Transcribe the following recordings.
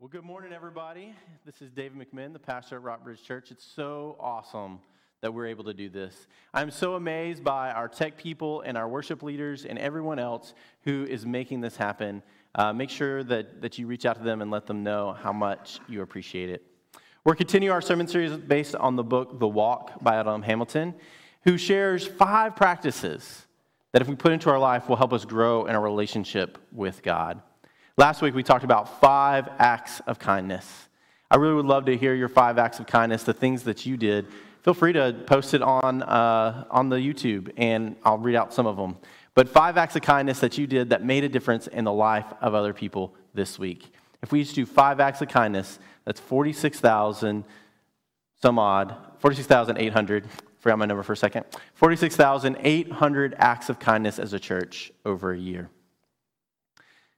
Well, good morning, everybody. This is David McMinn, the pastor at Rockbridge Church. It's so awesome that we're able to do this. I'm so amazed by our tech people and our worship leaders and everyone else who is making this happen. Uh, make sure that, that you reach out to them and let them know how much you appreciate it. We're continuing our sermon series based on the book The Walk by Adam Hamilton, who shares five practices that, if we put into our life, will help us grow in our relationship with God. Last week, we talked about five acts of kindness. I really would love to hear your five acts of kindness, the things that you did. Feel free to post it on, uh, on the YouTube, and I'll read out some of them. But five acts of kindness that you did that made a difference in the life of other people this week. If we just do five acts of kindness, that's 46,000 some odd, 46,800. Forgot my number for a second. 46,800 acts of kindness as a church over a year.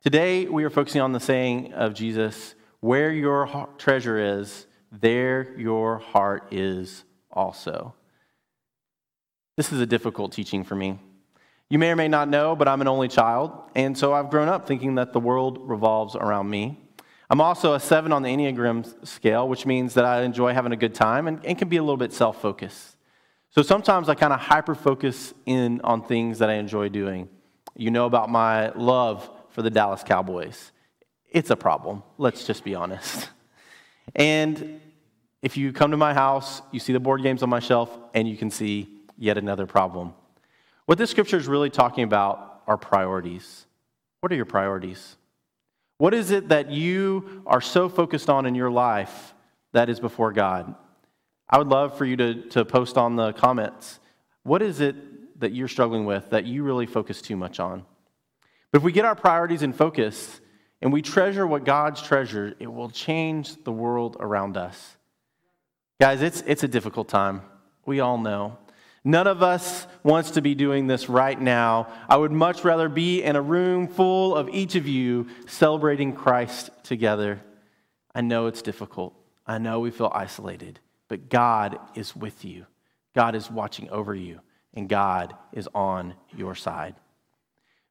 Today, we are focusing on the saying of Jesus where your treasure is, there your heart is also. This is a difficult teaching for me. You may or may not know, but I'm an only child, and so I've grown up thinking that the world revolves around me. I'm also a seven on the Enneagram scale, which means that I enjoy having a good time and, and can be a little bit self focused. So sometimes I kind of hyper focus in on things that I enjoy doing. You know about my love for the Dallas Cowboys. It's a problem, let's just be honest. And if you come to my house, you see the board games on my shelf, and you can see yet another problem. What this scripture is really talking about are priorities. What are your priorities? What is it that you are so focused on in your life that is before God? I would love for you to, to post on the comments. What is it that you're struggling with that you really focus too much on? But if we get our priorities in focus and we treasure what God's treasured, it will change the world around us. Guys, it's, it's a difficult time. We all know. None of us wants to be doing this right now. I would much rather be in a room full of each of you celebrating Christ together. I know it's difficult. I know we feel isolated, but God is with you. God is watching over you, and God is on your side.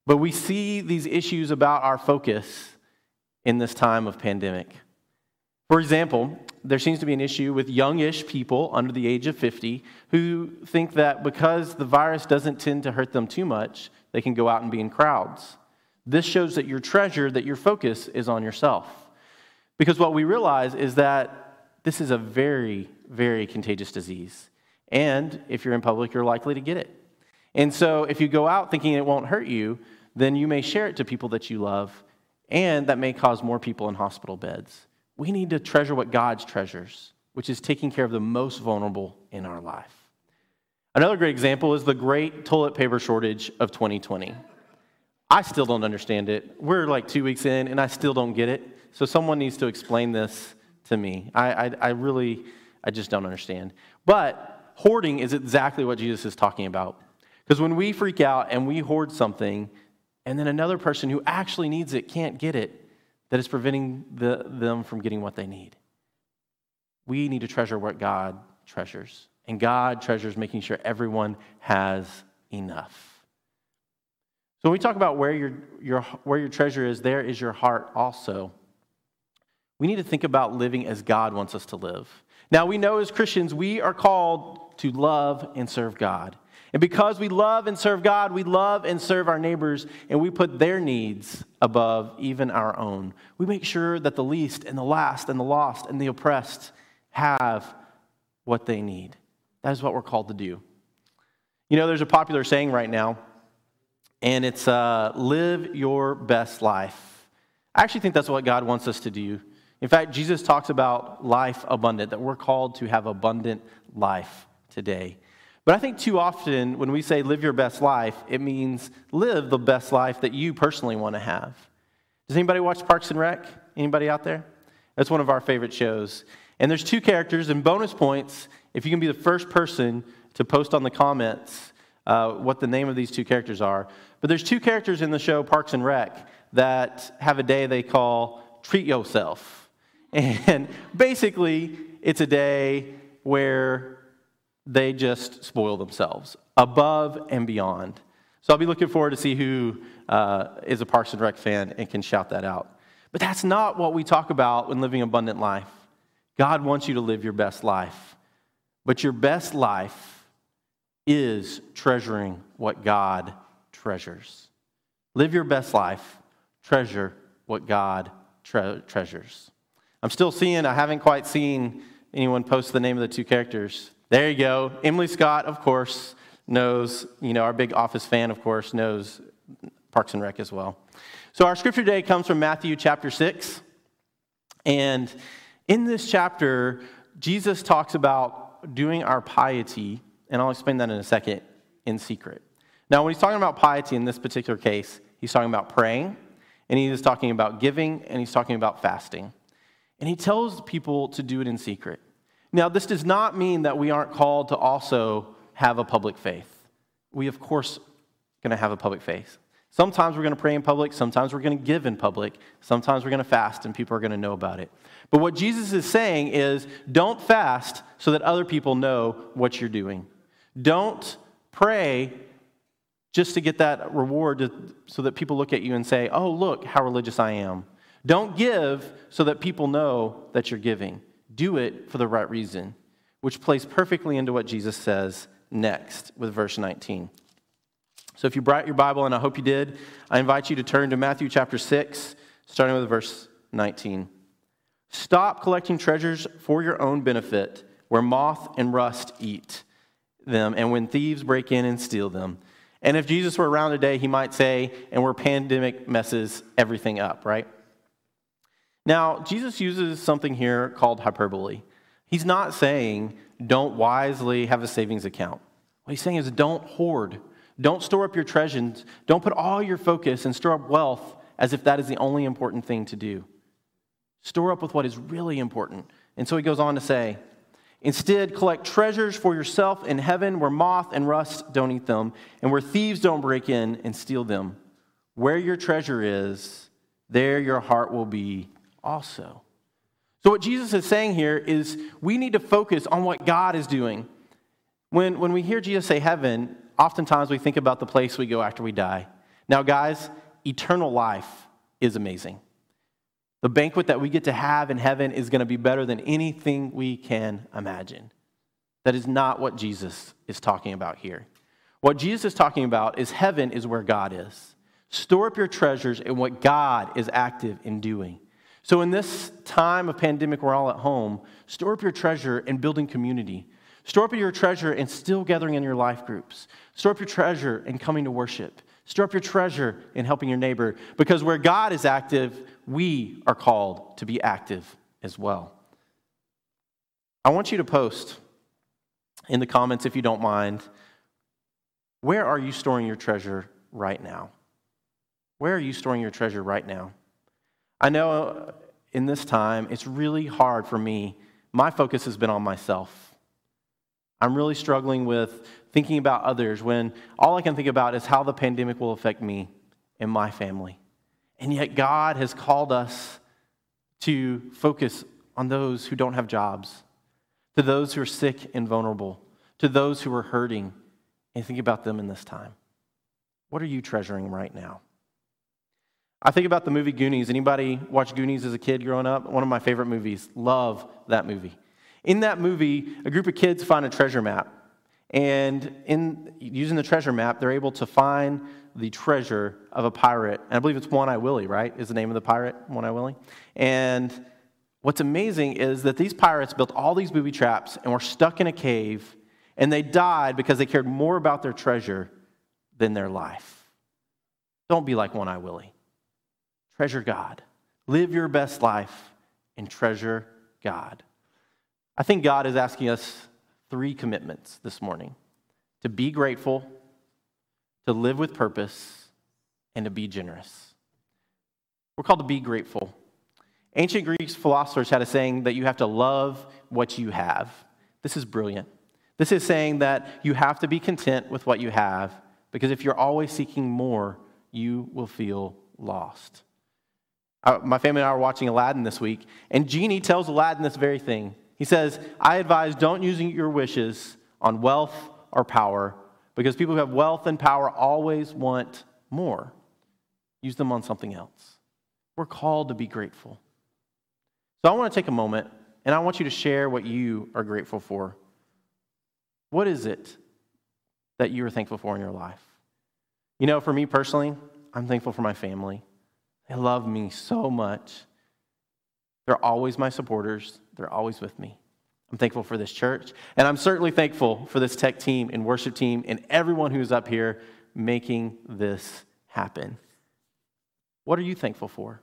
But we see these issues about our focus in this time of pandemic. For example, there seems to be an issue with youngish people under the age of 50 who think that because the virus doesn't tend to hurt them too much, they can go out and be in crowds. This shows that your treasure, that your focus is on yourself. Because what we realize is that this is a very, very contagious disease. And if you're in public, you're likely to get it. And so if you go out thinking it won't hurt you, then you may share it to people that you love, and that may cause more people in hospital beds. We need to treasure what God's treasures, which is taking care of the most vulnerable in our life. Another great example is the great toilet paper shortage of 2020. I still don't understand it. We're like two weeks in, and I still don't get it. So someone needs to explain this to me. I, I, I really, I just don't understand. But hoarding is exactly what Jesus is talking about. Because when we freak out and we hoard something, and then another person who actually needs it can't get it, that is preventing the, them from getting what they need. We need to treasure what God treasures, and God treasures making sure everyone has enough. So when we talk about where your, your, where your treasure is, there is your heart also. We need to think about living as God wants us to live. Now, we know as Christians, we are called to love and serve God. And because we love and serve God, we love and serve our neighbors, and we put their needs above even our own. We make sure that the least and the last and the lost and the oppressed have what they need. That is what we're called to do. You know, there's a popular saying right now, and it's uh, live your best life. I actually think that's what God wants us to do. In fact, Jesus talks about life abundant, that we're called to have abundant life today. But I think too often when we say live your best life, it means live the best life that you personally want to have. Does anybody watch Parks and Rec? Anybody out there? That's one of our favorite shows. And there's two characters, and bonus points if you can be the first person to post on the comments uh, what the name of these two characters are. But there's two characters in the show Parks and Rec that have a day they call Treat Yourself. And basically, it's a day where they just spoil themselves above and beyond. So I'll be looking forward to see who uh, is a Parks and Rec fan and can shout that out. But that's not what we talk about when living abundant life. God wants you to live your best life. But your best life is treasuring what God treasures. Live your best life, treasure what God tre- treasures. I'm still seeing, I haven't quite seen anyone post the name of the two characters. There you go. Emily Scott, of course, knows, you know, our big office fan, of course, knows Parks and Rec as well. So our scripture today comes from Matthew chapter 6. And in this chapter, Jesus talks about doing our piety, and I'll explain that in a second, in secret. Now, when he's talking about piety in this particular case, he's talking about praying, and he is talking about giving, and he's talking about fasting. And he tells people to do it in secret. Now, this does not mean that we aren't called to also have a public faith. We, of course, going to have a public faith. Sometimes we're going to pray in public, sometimes we're going to give in public, sometimes we're going to fast and people are going to know about it. But what Jesus is saying is don't fast so that other people know what you're doing. Don't pray just to get that reward so that people look at you and say, oh, look how religious I am. Don't give so that people know that you're giving. Do it for the right reason, which plays perfectly into what Jesus says next with verse 19. So if you brought your Bible, and I hope you did, I invite you to turn to Matthew chapter 6, starting with verse 19. Stop collecting treasures for your own benefit, where moth and rust eat them, and when thieves break in and steal them. And if Jesus were around today, he might say, and where pandemic messes everything up, right? Now, Jesus uses something here called hyperbole. He's not saying, don't wisely have a savings account. What he's saying is, don't hoard. Don't store up your treasures. Don't put all your focus and store up wealth as if that is the only important thing to do. Store up with what is really important. And so he goes on to say, Instead, collect treasures for yourself in heaven where moth and rust don't eat them, and where thieves don't break in and steal them. Where your treasure is, there your heart will be also. So, what Jesus is saying here is we need to focus on what God is doing. When, when we hear Jesus say heaven, oftentimes we think about the place we go after we die. Now, guys, eternal life is amazing. The banquet that we get to have in heaven is going to be better than anything we can imagine. That is not what Jesus is talking about here. What Jesus is talking about is heaven is where God is. Store up your treasures in what God is active in doing. So, in this time of pandemic, we're all at home, store up your treasure in building community. Store up your treasure in still gathering in your life groups. Store up your treasure in coming to worship. Store up your treasure in helping your neighbor. Because where God is active, we are called to be active as well. I want you to post in the comments, if you don't mind, where are you storing your treasure right now? Where are you storing your treasure right now? I know in this time, it's really hard for me. My focus has been on myself. I'm really struggling with thinking about others when all I can think about is how the pandemic will affect me and my family. And yet, God has called us to focus on those who don't have jobs, to those who are sick and vulnerable, to those who are hurting, and think about them in this time. What are you treasuring right now? I think about the movie Goonies. Anybody watch Goonies as a kid growing up? One of my favorite movies. Love that movie. In that movie, a group of kids find a treasure map. And in using the treasure map, they're able to find the treasure of a pirate. And I believe it's One Eye Willy, right? Is the name of the pirate, One Eye Willy? And what's amazing is that these pirates built all these booby traps and were stuck in a cave, and they died because they cared more about their treasure than their life. Don't be like One Eye Willy. Treasure God. Live your best life and treasure God. I think God is asking us three commitments this morning to be grateful, to live with purpose, and to be generous. We're called to be grateful. Ancient Greek philosophers had a saying that you have to love what you have. This is brilliant. This is saying that you have to be content with what you have because if you're always seeking more, you will feel lost. Uh, my family and I were watching Aladdin this week, and Genie tells Aladdin this very thing. He says, I advise don't using your wishes on wealth or power, because people who have wealth and power always want more. Use them on something else. We're called to be grateful. So I want to take a moment and I want you to share what you are grateful for. What is it that you are thankful for in your life? You know, for me personally, I'm thankful for my family. They love me so much. They're always my supporters, they're always with me. I'm thankful for this church, and I'm certainly thankful for this tech team and worship team and everyone who's up here making this happen. What are you thankful for?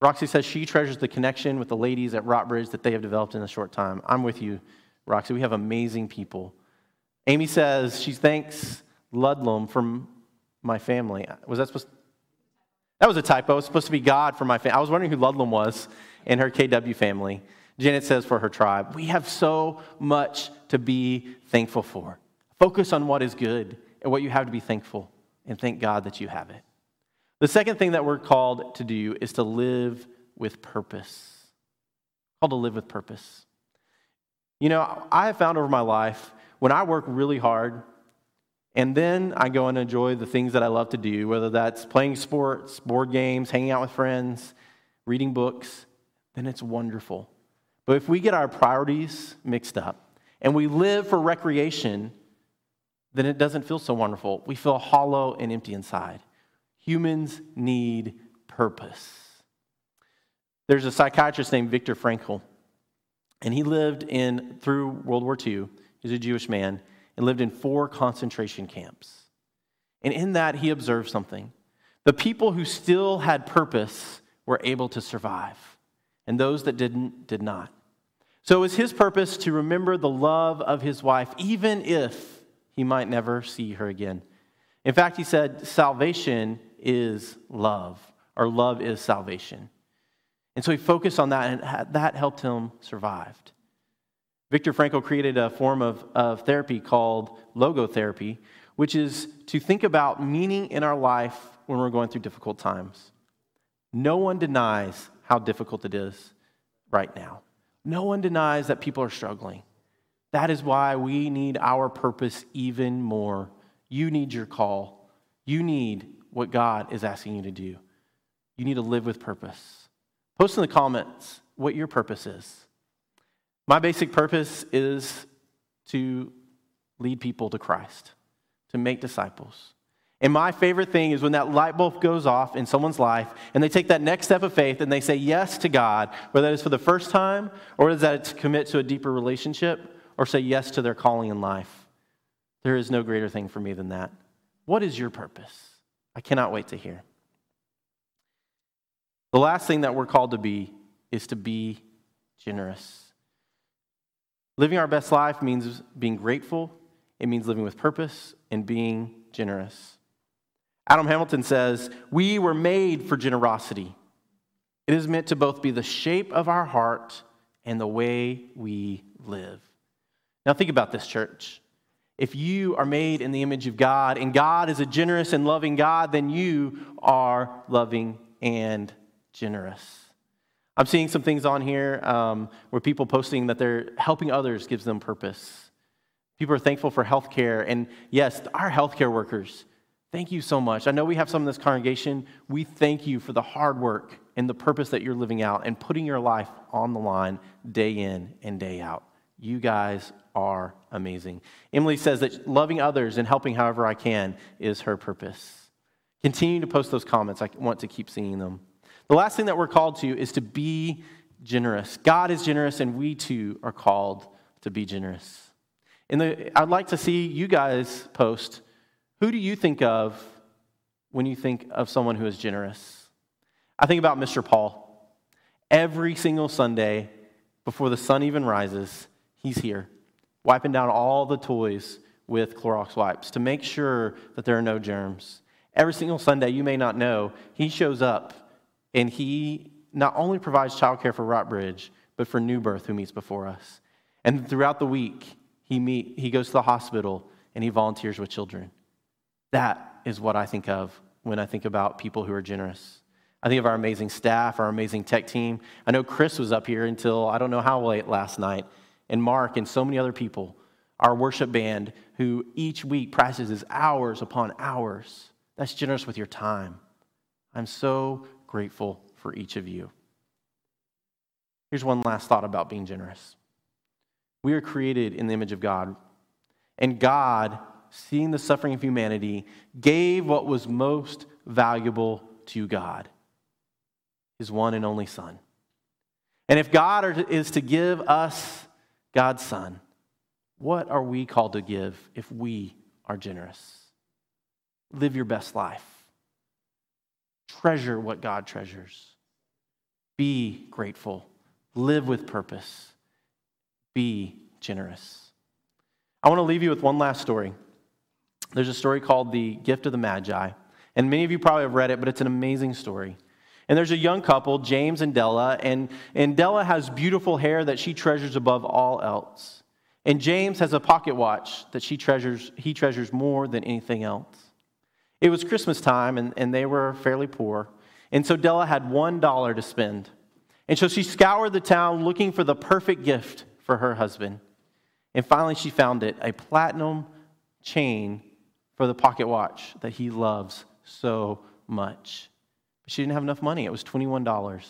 Roxy says she treasures the connection with the ladies at Rockbridge that they have developed in a short time. I'm with you, Roxy. We have amazing people. Amy says she thanks Ludlum from my family. Was that supposed to? That was a typo. It was supposed to be God for my family. I was wondering who Ludlam was in her KW family. Janet says for her tribe. We have so much to be thankful for. Focus on what is good and what you have to be thankful, and thank God that you have it. The second thing that we're called to do is to live with purpose. Called to live with purpose. You know, I have found over my life when I work really hard and then I go and enjoy the things that I love to do, whether that's playing sports, board games, hanging out with friends, reading books, then it's wonderful. But if we get our priorities mixed up and we live for recreation, then it doesn't feel so wonderful. We feel hollow and empty inside. Humans need purpose. There's a psychiatrist named Viktor Frankl, and he lived in through World War II. He's a Jewish man and lived in four concentration camps. And in that, he observed something. The people who still had purpose were able to survive, and those that didn't did not. So it was his purpose to remember the love of his wife, even if he might never see her again. In fact, he said, Salvation is love, or love is salvation. And so he focused on that, and that helped him survive. Viktor Frankl created a form of, of therapy called logotherapy, which is to think about meaning in our life when we're going through difficult times. No one denies how difficult it is right now. No one denies that people are struggling. That is why we need our purpose even more. You need your call. You need what God is asking you to do. You need to live with purpose. Post in the comments what your purpose is. My basic purpose is to lead people to Christ, to make disciples. And my favorite thing is when that light bulb goes off in someone's life and they take that next step of faith and they say yes to God, whether that is for the first time or is that to commit to a deeper relationship or say yes to their calling in life. There is no greater thing for me than that. What is your purpose? I cannot wait to hear. The last thing that we're called to be is to be generous. Living our best life means being grateful, it means living with purpose, and being generous. Adam Hamilton says, We were made for generosity. It is meant to both be the shape of our heart and the way we live. Now, think about this, church. If you are made in the image of God and God is a generous and loving God, then you are loving and generous. I'm seeing some things on here um, where people posting that they're helping others gives them purpose. People are thankful for healthcare. And yes, our healthcare workers, thank you so much. I know we have some in this congregation. We thank you for the hard work and the purpose that you're living out and putting your life on the line day in and day out. You guys are amazing. Emily says that loving others and helping however I can is her purpose. Continue to post those comments. I want to keep seeing them. The last thing that we're called to is to be generous. God is generous, and we too are called to be generous. And I'd like to see you guys post who do you think of when you think of someone who is generous? I think about Mr. Paul. Every single Sunday, before the sun even rises, he's here, wiping down all the toys with Clorox wipes to make sure that there are no germs. Every single Sunday, you may not know, he shows up and he not only provides childcare for Rockbridge, but for New Birth, who meets before us. And throughout the week, he, meet, he goes to the hospital and he volunteers with children. That is what I think of when I think about people who are generous. I think of our amazing staff, our amazing tech team. I know Chris was up here until I don't know how late last night, and Mark and so many other people. Our worship band, who each week practices hours upon hours. That's generous with your time. I'm so grateful for each of you. Here's one last thought about being generous. We are created in the image of God, and God, seeing the suffering of humanity, gave what was most valuable to God his one and only Son. And if God is to give us God's Son, what are we called to give if we are generous? Live your best life. Treasure what God treasures. Be grateful. Live with purpose. Be generous. I want to leave you with one last story. There's a story called The Gift of the Magi. And many of you probably have read it, but it's an amazing story. And there's a young couple, James and Della, and, and Della has beautiful hair that she treasures above all else. And James has a pocket watch that she treasures, he treasures more than anything else. It was Christmas time, and, and they were fairly poor. And so Della had $1 to spend. And so she scoured the town looking for the perfect gift for her husband. And finally, she found it a platinum chain for the pocket watch that he loves so much. But she didn't have enough money, it was $21.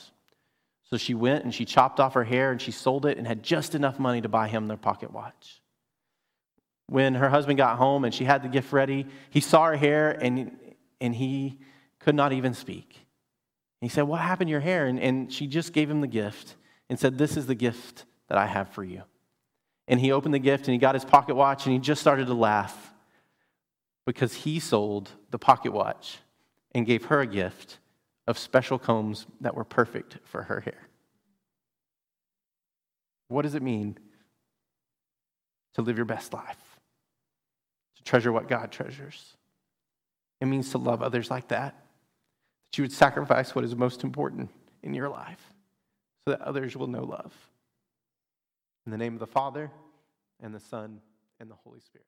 So she went and she chopped off her hair and she sold it and had just enough money to buy him their pocket watch when her husband got home and she had the gift ready, he saw her hair and, and he could not even speak. He said, What happened to your hair? And, and she just gave him the gift and said, This is the gift that I have for you. And he opened the gift and he got his pocket watch and he just started to laugh because he sold the pocket watch and gave her a gift of special combs that were perfect for her hair. What does it mean to live your best life? To treasure what God treasures. It means to love others like that, that you would sacrifice what is most important in your life so that others will know love. In the name of the Father, and the Son, and the Holy Spirit.